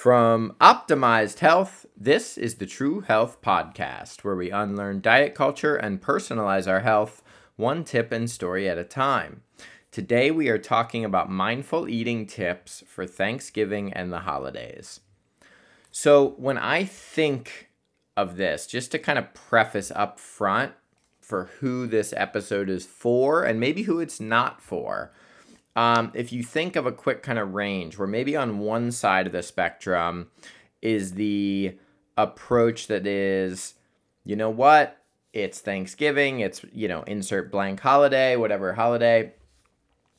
From Optimized Health, this is the True Health Podcast, where we unlearn diet culture and personalize our health one tip and story at a time. Today, we are talking about mindful eating tips for Thanksgiving and the holidays. So, when I think of this, just to kind of preface up front for who this episode is for and maybe who it's not for, um, if you think of a quick kind of range where maybe on one side of the spectrum is the approach that is, you know what, it's Thanksgiving, it's, you know, insert blank holiday, whatever holiday.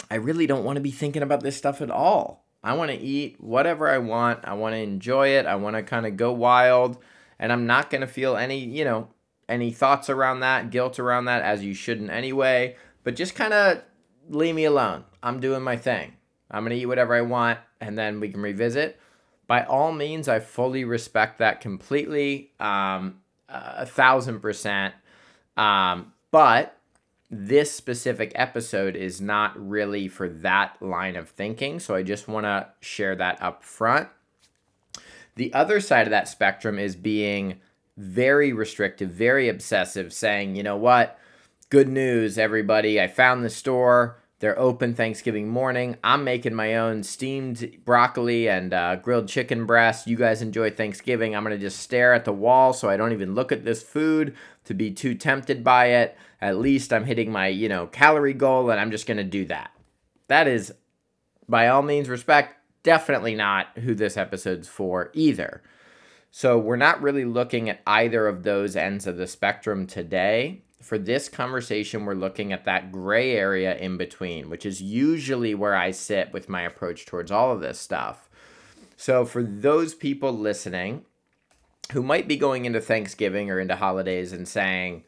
I really don't want to be thinking about this stuff at all. I want to eat whatever I want. I want to enjoy it. I want to kind of go wild. And I'm not going to feel any, you know, any thoughts around that, guilt around that, as you shouldn't anyway. But just kind of leave me alone. I'm doing my thing. I'm going to eat whatever I want and then we can revisit. By all means, I fully respect that completely, um, a thousand percent. Um, but this specific episode is not really for that line of thinking. So I just want to share that up front. The other side of that spectrum is being very restrictive, very obsessive, saying, you know what? Good news, everybody. I found the store. They're open Thanksgiving morning. I'm making my own steamed broccoli and uh, grilled chicken breast. You guys enjoy Thanksgiving. I'm going to just stare at the wall so I don't even look at this food to be too tempted by it. At least I'm hitting my, you know, calorie goal and I'm just going to do that. That is, by all means, respect, definitely not who this episode's for either. So we're not really looking at either of those ends of the spectrum today for this conversation, we're looking at that gray area in between, which is usually where I sit with my approach towards all of this stuff. So, for those people listening who might be going into Thanksgiving or into holidays and saying,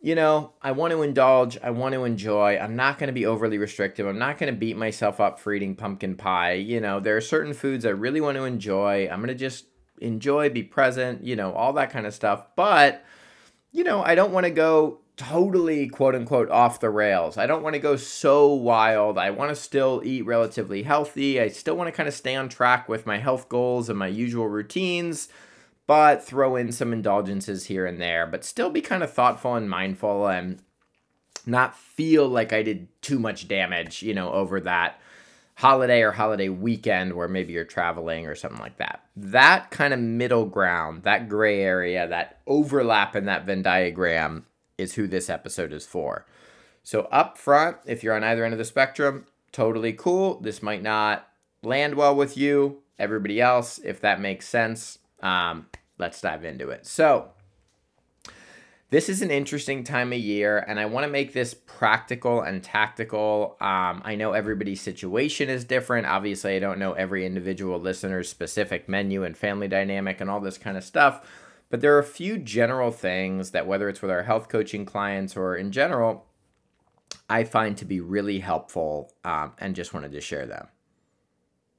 you know, I want to indulge, I want to enjoy, I'm not going to be overly restrictive, I'm not going to beat myself up for eating pumpkin pie. You know, there are certain foods I really want to enjoy. I'm going to just enjoy, be present, you know, all that kind of stuff. But you know, I don't want to go totally quote unquote off the rails. I don't want to go so wild. I want to still eat relatively healthy. I still want to kind of stay on track with my health goals and my usual routines, but throw in some indulgences here and there, but still be kind of thoughtful and mindful and not feel like I did too much damage, you know, over that holiday or holiday weekend where maybe you're traveling or something like that. That kind of middle ground, that gray area, that overlap in that Venn diagram is who this episode is for. So, up front, if you're on either end of the spectrum, totally cool. This might not land well with you. Everybody else, if that makes sense, um, let's dive into it. So, this is an interesting time of year, and I want to make this practical and tactical. Um, I know everybody's situation is different. Obviously, I don't know every individual listener's specific menu and family dynamic and all this kind of stuff. But there are a few general things that, whether it's with our health coaching clients or in general, I find to be really helpful um, and just wanted to share them.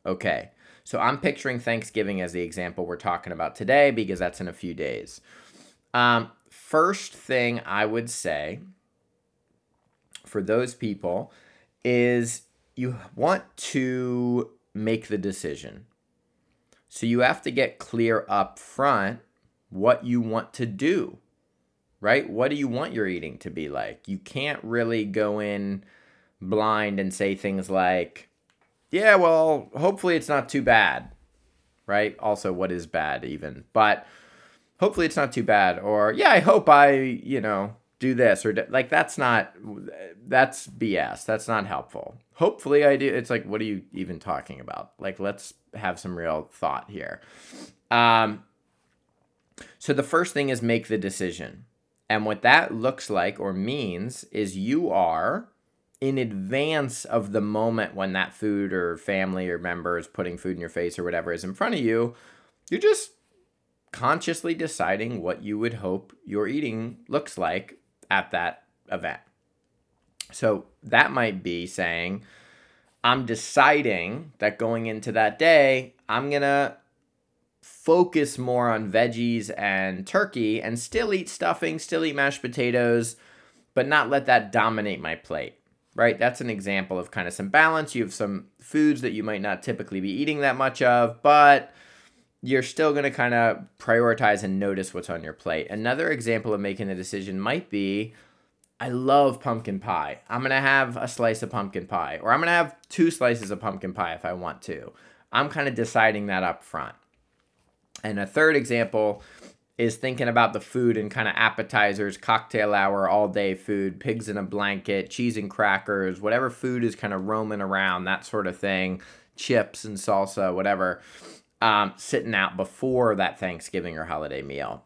Okay, so I'm picturing Thanksgiving as the example we're talking about today because that's in a few days. Um, first thing I would say for those people is you want to make the decision. So you have to get clear up front what you want to do, right? What do you want your eating to be like? You can't really go in blind and say things like, yeah, well, hopefully it's not too bad, right? Also, what is bad, even? But hopefully it's not too bad or yeah i hope i you know do this or like that's not that's bs that's not helpful. Hopefully i do it's like what are you even talking about? Like let's have some real thought here. Um so the first thing is make the decision. And what that looks like or means is you are in advance of the moment when that food or family or member is putting food in your face or whatever is in front of you you're just consciously deciding what you would hope your eating looks like at that event. So that might be saying, I'm deciding that going into that day, I'm going to focus more on veggies and turkey and still eat stuffing, still eat mashed potatoes, but not let that dominate my plate, right? That's an example of kind of some balance. You have some foods that you might not typically be eating that much of, but you're still going to kind of prioritize and notice what's on your plate. Another example of making a decision might be I love pumpkin pie. I'm going to have a slice of pumpkin pie, or I'm going to have two slices of pumpkin pie if I want to. I'm kind of deciding that up front. And a third example is thinking about the food and kind of appetizers, cocktail hour, all day food, pigs in a blanket, cheese and crackers, whatever food is kind of roaming around, that sort of thing, chips and salsa, whatever um, sitting out before that Thanksgiving or holiday meal.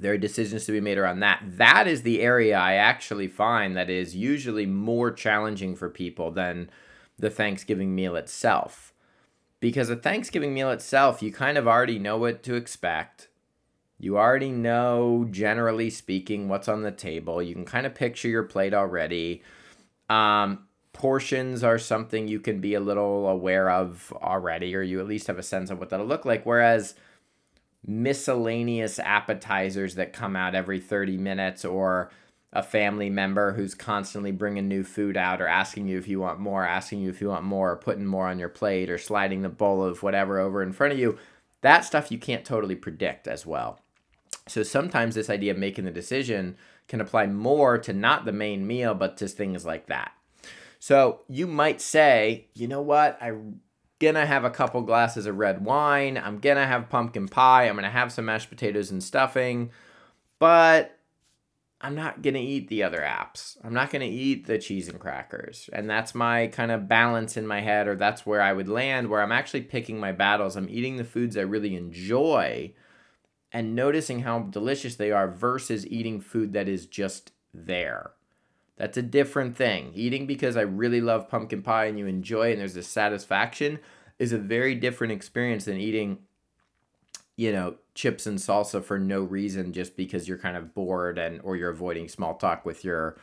There are decisions to be made around that. That is the area I actually find that is usually more challenging for people than the Thanksgiving meal itself. Because a Thanksgiving meal itself, you kind of already know what to expect. You already know, generally speaking, what's on the table. You can kind of picture your plate already. Um, portions are something you can be a little aware of already, or you at least have a sense of what that'll look like. Whereas miscellaneous appetizers that come out every 30 minutes, or a family member who's constantly bringing new food out, or asking you if you want more, asking you if you want more, or putting more on your plate, or sliding the bowl of whatever over in front of you, that stuff you can't totally predict as well. So sometimes this idea of making the decision can apply more to not the main meal, but to things like that. So you might say, you know what? I'm gonna have a couple glasses of red wine. I'm gonna have pumpkin pie. I'm gonna have some mashed potatoes and stuffing, but I'm not gonna eat the other apps. I'm not gonna eat the cheese and crackers. And that's my kind of balance in my head, or that's where I would land, where I'm actually picking my battles. I'm eating the foods I really enjoy and noticing how delicious they are versus eating food that is just there. That's a different thing. Eating because I really love pumpkin pie and you enjoy and there's this satisfaction is a very different experience than eating, you know, chips and salsa for no reason just because you're kind of bored and or you're avoiding small talk with your,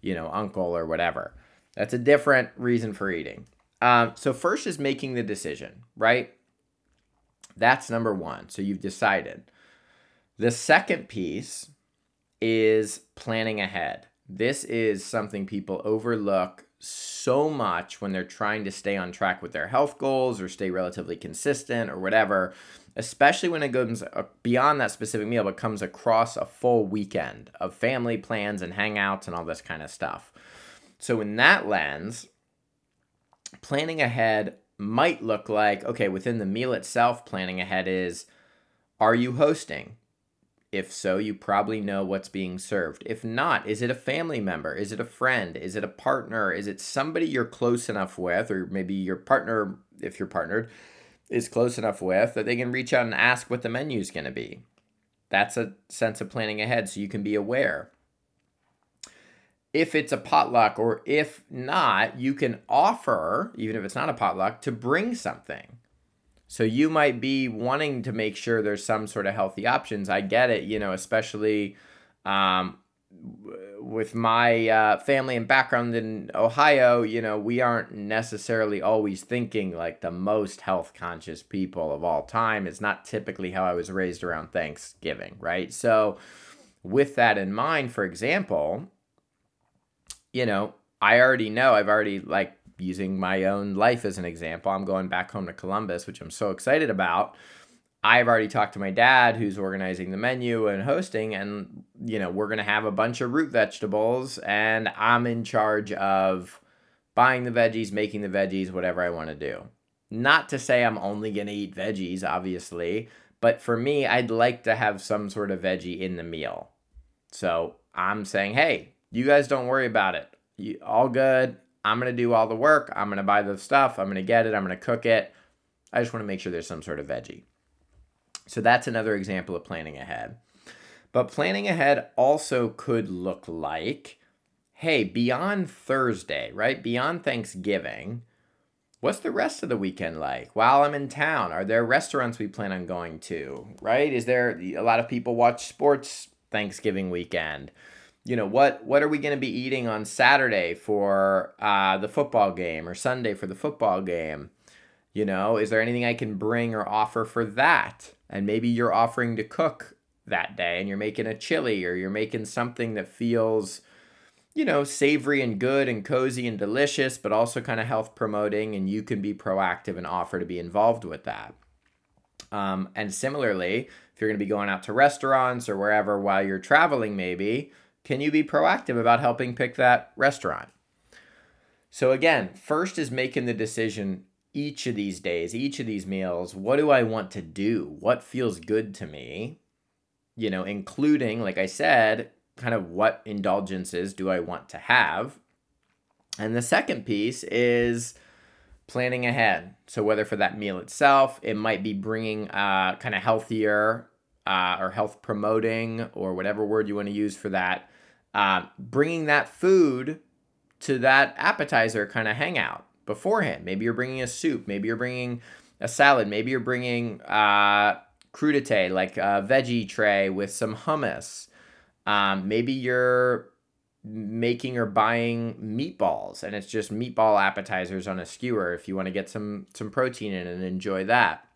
you know, uncle or whatever. That's a different reason for eating. Um, so first is making the decision, right? That's number one. So you've decided. The second piece is planning ahead. This is something people overlook so much when they're trying to stay on track with their health goals or stay relatively consistent or whatever, especially when it goes uh, beyond that specific meal but comes across a full weekend of family plans and hangouts and all this kind of stuff. So, in that lens, planning ahead might look like okay, within the meal itself, planning ahead is are you hosting? If so, you probably know what's being served. If not, is it a family member? Is it a friend? Is it a partner? Is it somebody you're close enough with, or maybe your partner, if you're partnered, is close enough with that they can reach out and ask what the menu is going to be? That's a sense of planning ahead so you can be aware. If it's a potluck, or if not, you can offer, even if it's not a potluck, to bring something so you might be wanting to make sure there's some sort of healthy options. I get it, you know, especially um, with my uh, family and background in Ohio, you know, we aren't necessarily always thinking like the most health conscious people of all time. It's not typically how I was raised around Thanksgiving, right? So, with that in mind, for example, you know, I already know, I've already like using my own life as an example, I'm going back home to Columbus, which I'm so excited about. I've already talked to my dad who's organizing the menu and hosting and you know, we're going to have a bunch of root vegetables and I'm in charge of buying the veggies, making the veggies, whatever I want to do. Not to say I'm only going to eat veggies, obviously, but for me, I'd like to have some sort of veggie in the meal. So I'm saying, hey, you guys don't worry about it. You, all good. I'm going to do all the work. I'm going to buy the stuff. I'm going to get it. I'm going to cook it. I just want to make sure there's some sort of veggie. So that's another example of planning ahead. But planning ahead also could look like hey, beyond Thursday, right? Beyond Thanksgiving, what's the rest of the weekend like? While I'm in town, are there restaurants we plan on going to, right? Is there a lot of people watch sports Thanksgiving weekend? You know what what are we going to be eating on Saturday for uh, the football game or Sunday for the football game? You know, is there anything I can bring or offer for that? And maybe you're offering to cook that day and you're making a chili or you're making something that feels you know, savory and good and cozy and delicious, but also kind of health promoting, and you can be proactive and offer to be involved with that. Um, and similarly, if you're going to be going out to restaurants or wherever while you're traveling, maybe, can you be proactive about helping pick that restaurant? So, again, first is making the decision each of these days, each of these meals, what do I want to do? What feels good to me? You know, including, like I said, kind of what indulgences do I want to have? And the second piece is planning ahead. So, whether for that meal itself, it might be bringing uh, kind of healthier uh, or health promoting or whatever word you want to use for that, uh, bringing that food to that appetizer kind of hangout beforehand. Maybe you're bringing a soup. Maybe you're bringing a salad. Maybe you're bringing uh, crudité, like a veggie tray with some hummus. Um, maybe you're making or buying meatballs and it's just meatball appetizers on a skewer if you want to get some some protein in and enjoy that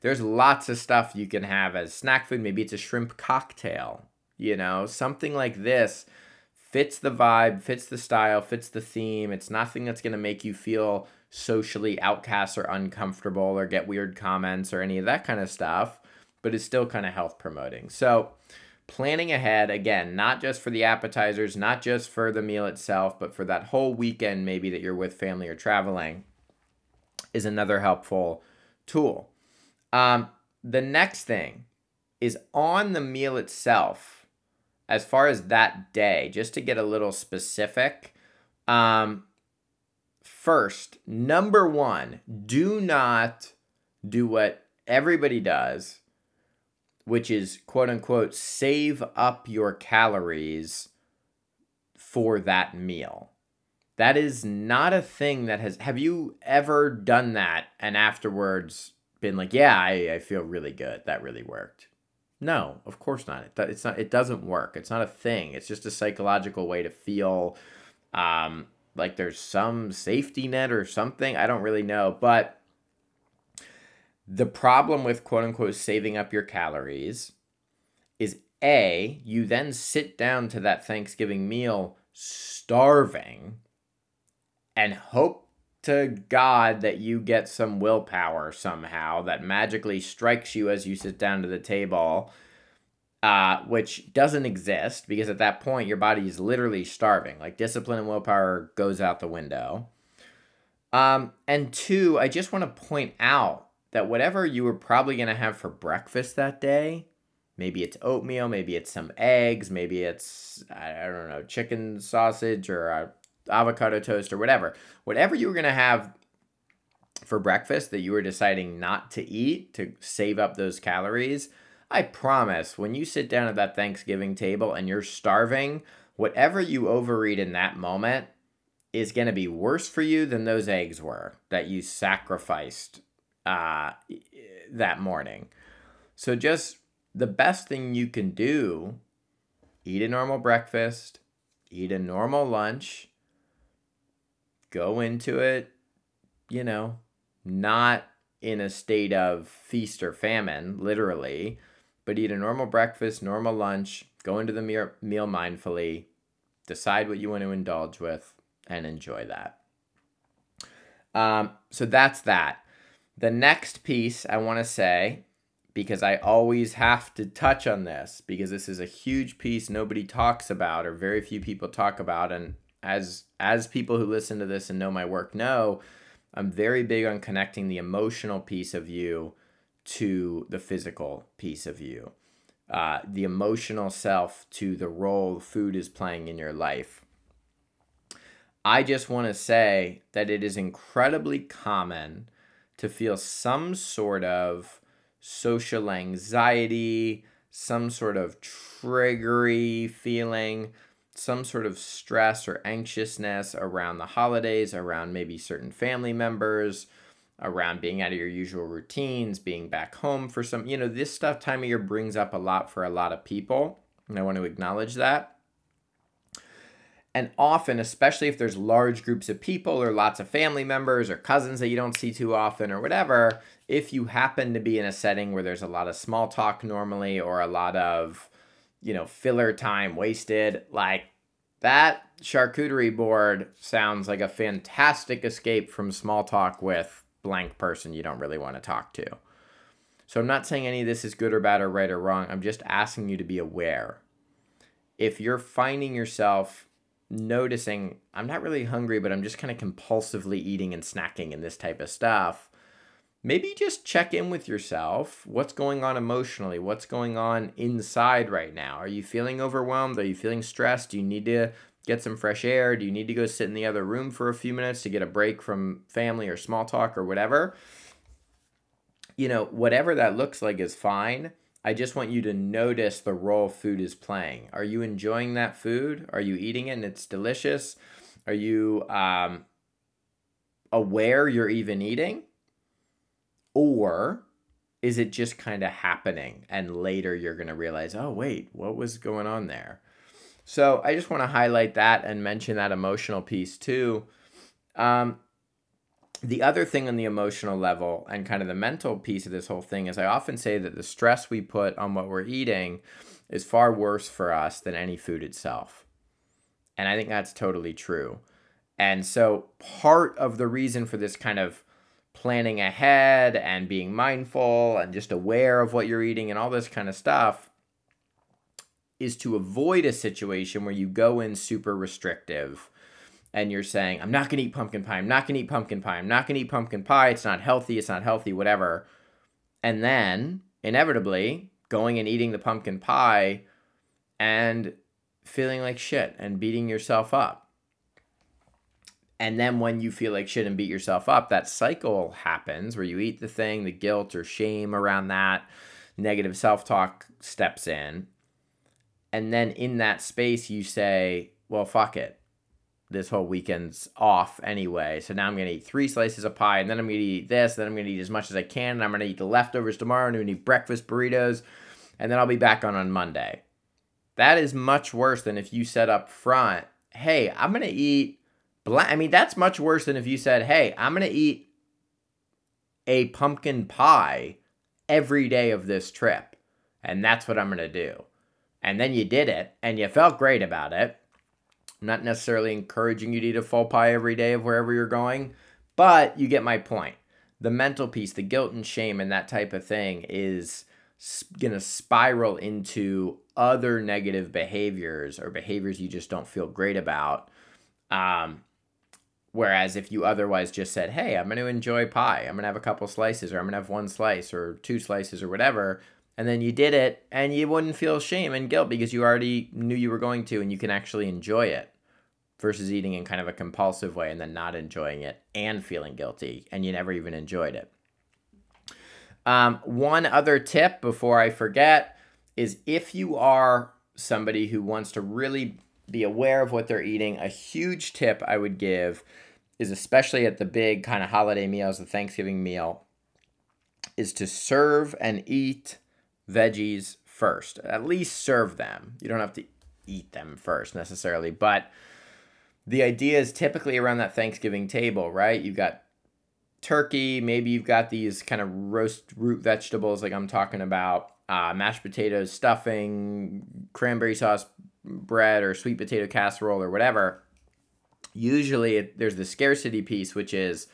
there's lots of stuff you can have as snack food maybe it's a shrimp cocktail you know something like this fits the vibe, fits the style, fits the theme. It's nothing that's going to make you feel socially outcast or uncomfortable or get weird comments or any of that kind of stuff, but it's still kind of health promoting. So, planning ahead, again, not just for the appetizers, not just for the meal itself, but for that whole weekend maybe that you're with family or traveling, is another helpful tool. Um, the next thing is on the meal itself as far as that day, just to get a little specific, um, first, number one, do not do what everybody does, which is quote unquote save up your calories for that meal. That is not a thing that has. Have you ever done that and afterwards been like, yeah, I, I feel really good. That really worked? No, of course not. It, it's not. It doesn't work. It's not a thing. It's just a psychological way to feel um, like there's some safety net or something. I don't really know, but the problem with quote unquote saving up your calories is a you then sit down to that Thanksgiving meal starving and hope to God that you get some willpower somehow that magically strikes you as you sit down to the table, uh, which doesn't exist because at that point your body is literally starving. Like discipline and willpower goes out the window. Um, and two, I just want to point out that whatever you were probably going to have for breakfast that day, maybe it's oatmeal, maybe it's some eggs, maybe it's, I don't know, chicken sausage or a avocado toast or whatever. Whatever you were going to have for breakfast that you were deciding not to eat to save up those calories, I promise when you sit down at that Thanksgiving table and you're starving, whatever you overeat in that moment is going to be worse for you than those eggs were that you sacrificed uh, that morning. So, just the best thing you can do eat a normal breakfast, eat a normal lunch, go into it, you know, not in a state of feast or famine, literally, but eat a normal breakfast, normal lunch, go into the meal, mindfully, decide what you want to indulge with, and enjoy that. Um, so that's that. The next piece I want to say, because I always have to touch on this, because this is a huge piece nobody talks about, or very few people talk about, and as as people who listen to this and know my work know, I'm very big on connecting the emotional piece of you to the physical piece of you. Uh, the emotional self to the role food is playing in your life. I just want to say that it is incredibly common to feel some sort of social anxiety, some sort of triggery feeling some sort of stress or anxiousness around the holidays, around maybe certain family members, around being out of your usual routines, being back home for some, you know, this stuff time of year brings up a lot for a lot of people. And I want to acknowledge that. And often, especially if there's large groups of people or lots of family members or cousins that you don't see too often or whatever, if you happen to be in a setting where there's a lot of small talk normally or a lot of you know, filler time wasted. Like that charcuterie board sounds like a fantastic escape from small talk with blank person you don't really want to talk to. So I'm not saying any of this is good or bad or right or wrong. I'm just asking you to be aware. If you're finding yourself noticing, I'm not really hungry, but I'm just kind of compulsively eating and snacking and this type of stuff, maybe just check in with yourself. What's going on emotionally? What's going on inside right now? Are you feeling overwhelmed? Are you feeling stressed? Do you need to get some fresh air? Do you need to go sit in the other room for a few minutes to get a break from family or small talk or whatever? You know, whatever that looks like is fine. I just want you to notice the role food is playing. Are you enjoying that food? Are you eating it and it's delicious? Are you um, aware you're even eating? Or is it just kind of happening and later you're going to realize, oh, wait, what was going on there? So I just want to highlight that and mention that emotional piece too. Um, the other thing on the emotional level and kind of the mental piece of this whole thing is I often say that the stress we put on what we're eating is far worse for us than any food itself. And I think that's totally true. And so part of the reason for this kind of planning ahead and being mindful and just aware of what you're eating and all this kind of stuff is to avoid a situation where you go in super restrictive and you're saying, I'm not going to eat pumpkin pie. I'm not going to eat pumpkin pie. I'm not going to eat pumpkin pie. It's not healthy. It's not healthy, whatever. And then inevitably going and eating the pumpkin pie and feeling like shit and beating yourself up. And then when you feel like shit and beat yourself up, that cycle happens where you eat the thing, the guilt or shame around that, negative self talk steps in. And then in that space you say well fuck it. This whole weekend's off anyway. So now i'm going to eat three slices of pie and then i'm going to eat this then i'm going to eat as much as i can and i'm going to eat the leftovers tomorrow and i'm going to eat breakfast burritos and then i'll be back on on monday. That is much worse than if you set up front hey i'm going to eat i mean that's much worse than if you said hey i'm going to eat a pumpkin pie every day of this trip and that's what i'm going to do and then you did it and you felt great about it. I'm not necessarily encouraging you to eat a full pie every day of wherever you're going, but you get my point. The mental piece, the guilt and shame, and that type of thing is going to spiral into other negative behaviors or behaviors you just don't feel great about. Um, whereas if you otherwise just said, hey, I'm going to enjoy pie, I'm going to have a couple slices, or I'm going to have one slice or two slices or whatever, and then you did it and you wouldn't feel shame and guilt because you already knew you were going to and you can actually enjoy it versus eating in kind of a compulsive way and then not enjoying it and feeling guilty and you never even enjoyed it. Um, one other tip before I forget is if you are somebody who wants to really be aware of what they're eating, a huge tip I would give is especially at the big kind of holiday meals, the Thanksgiving meal, is to serve and eat veggies first. At least serve them. You don't have to eat them first necessarily, but the idea is typically around that Thanksgiving table, right? You've got turkey, maybe you've got these kind of roast root vegetables like I'm talking about, uh, mashed potatoes, stuffing, cranberry sauce bread, or sweet potato casserole, or whatever. Usually, it, there's the scarcity piece, which is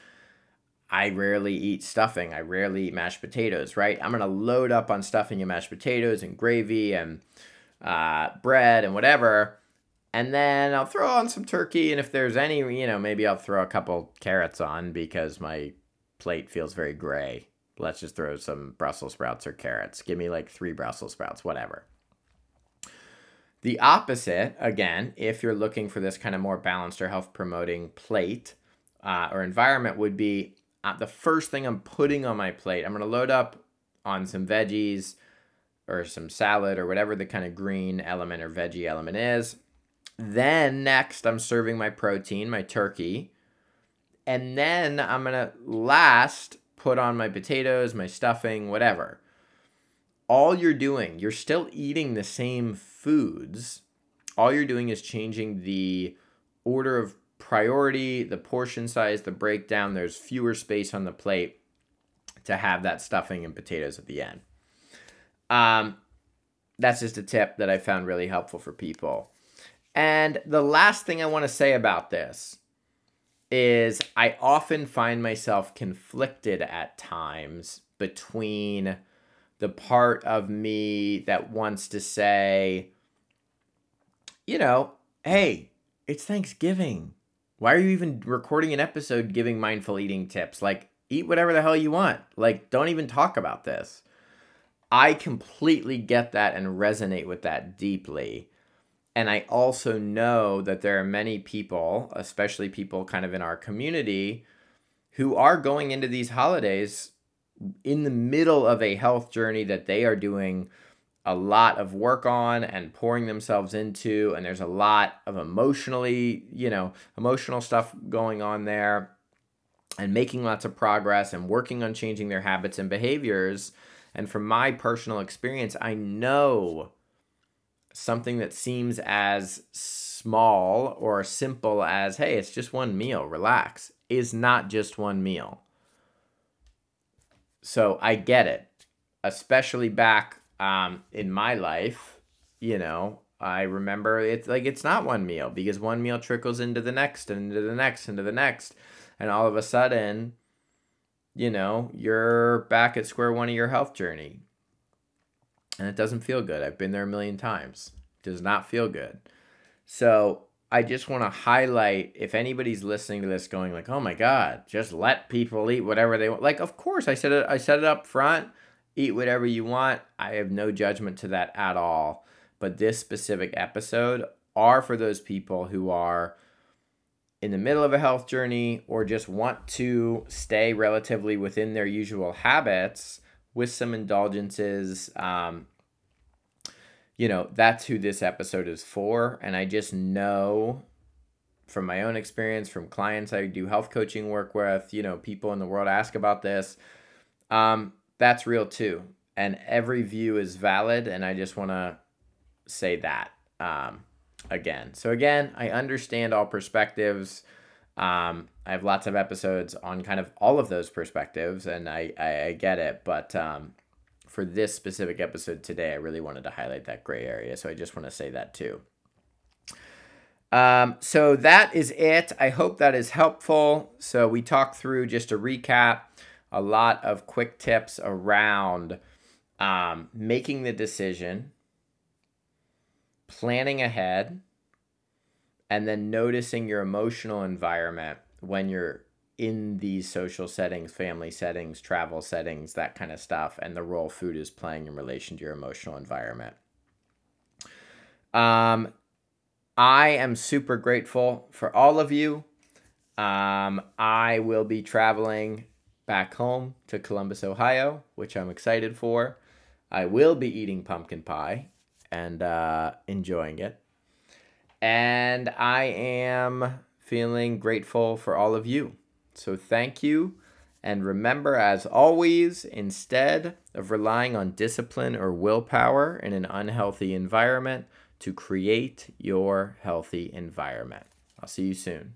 I rarely eat stuffing. I rarely eat mashed potatoes, right? I'm going to load up on stuffing and mashed potatoes and gravy and uh, bread and whatever. And then I'll throw on some turkey. And if there's any, you know, maybe I'll throw a couple carrots on because my plate feels very gray. Let's just throw some Brussels sprouts or carrots. Give me like three Brussels sprouts, whatever. The opposite, again, if you're looking for this kind of more balanced or health promoting plate uh, or environment, would be uh, the first thing I'm putting on my plate, I'm going to load up on some veggies or some salad or whatever the kind of green element or veggie element is. Then next, I'm serving my protein, my turkey. And then I'm going to last put on my potatoes, my stuffing, whatever. All you're doing, you're still eating the same foods. All you're doing is changing the order of priority, the portion size, the breakdown, there's fewer space on the plate to have that stuffing and potatoes at the end. Um, that's just a tip that I found really helpful for people. And the last thing I want to say about this is I often find myself conflicted at times between the part of me that wants to say, you know, hey, it's Thanksgiving. Why are you even recording an episode giving mindful eating tips? Like, eat whatever the hell you want. Like, don't even talk about this. I completely get that and resonate with that deeply. And I also know that there are many people, especially people kind of in our community, who are going into these holidays in the middle of a health journey that they are doing a lot of work on and pouring themselves into and there's a lot of emotionally you know emotional stuff going on there and making lots of progress and working on changing their habits and behaviors. And from my personal experience i know something that seems as small or simple as hey it's just one meal relax is not just one meal. So i get it especially back um, in my life, you know, I remember it's like it's not one meal because one meal trickles into the next and into the next into the next. And all of a sudden, you know, you're back at square one of your health journey. And it doesn't feel good. I've been there a million times. It does not feel good. So I just want to highlight if anybody's listening to this going like, oh my God, just let people eat whatever they want. Like, of course I said it I said it up front eat whatever you want. I have no judgment to that at all. But this specific episode are for those people who are in the middle of a health journey or just want to stay relatively within their usual habits with some indulgences. Um, you know, that's who this episode is for. And I just know from my own experience, from clients I do health coaching work with, you know, people in the world ask about this. Um, that's real too. And every view is valid. And I just want to say that um, again. So, again, I understand all perspectives. Um, I have lots of episodes on kind of all of those perspectives, and I, I, I get it. But um, for this specific episode today, I really wanted to highlight that gray area. So, I just want to say that too. Um, so that is it. I hope that is helpful. So we talked through just a recap a lot of quick tips around um, making the decision, planning ahead, and then noticing your emotional environment when you're in these social settings, family settings, travel settings, that kind of stuff, and the role food is playing in relation to your emotional environment. Um, I am super grateful for all of you. Um, I will be traveling back home to Columbus, Ohio, which I'm excited for. I will be eating pumpkin pie and uh, enjoying it. And I am feeling grateful for all of you. So thank you. And remember, as always, instead of relying on discipline or willpower in an unhealthy environment, to create your healthy environment. I'll see you soon.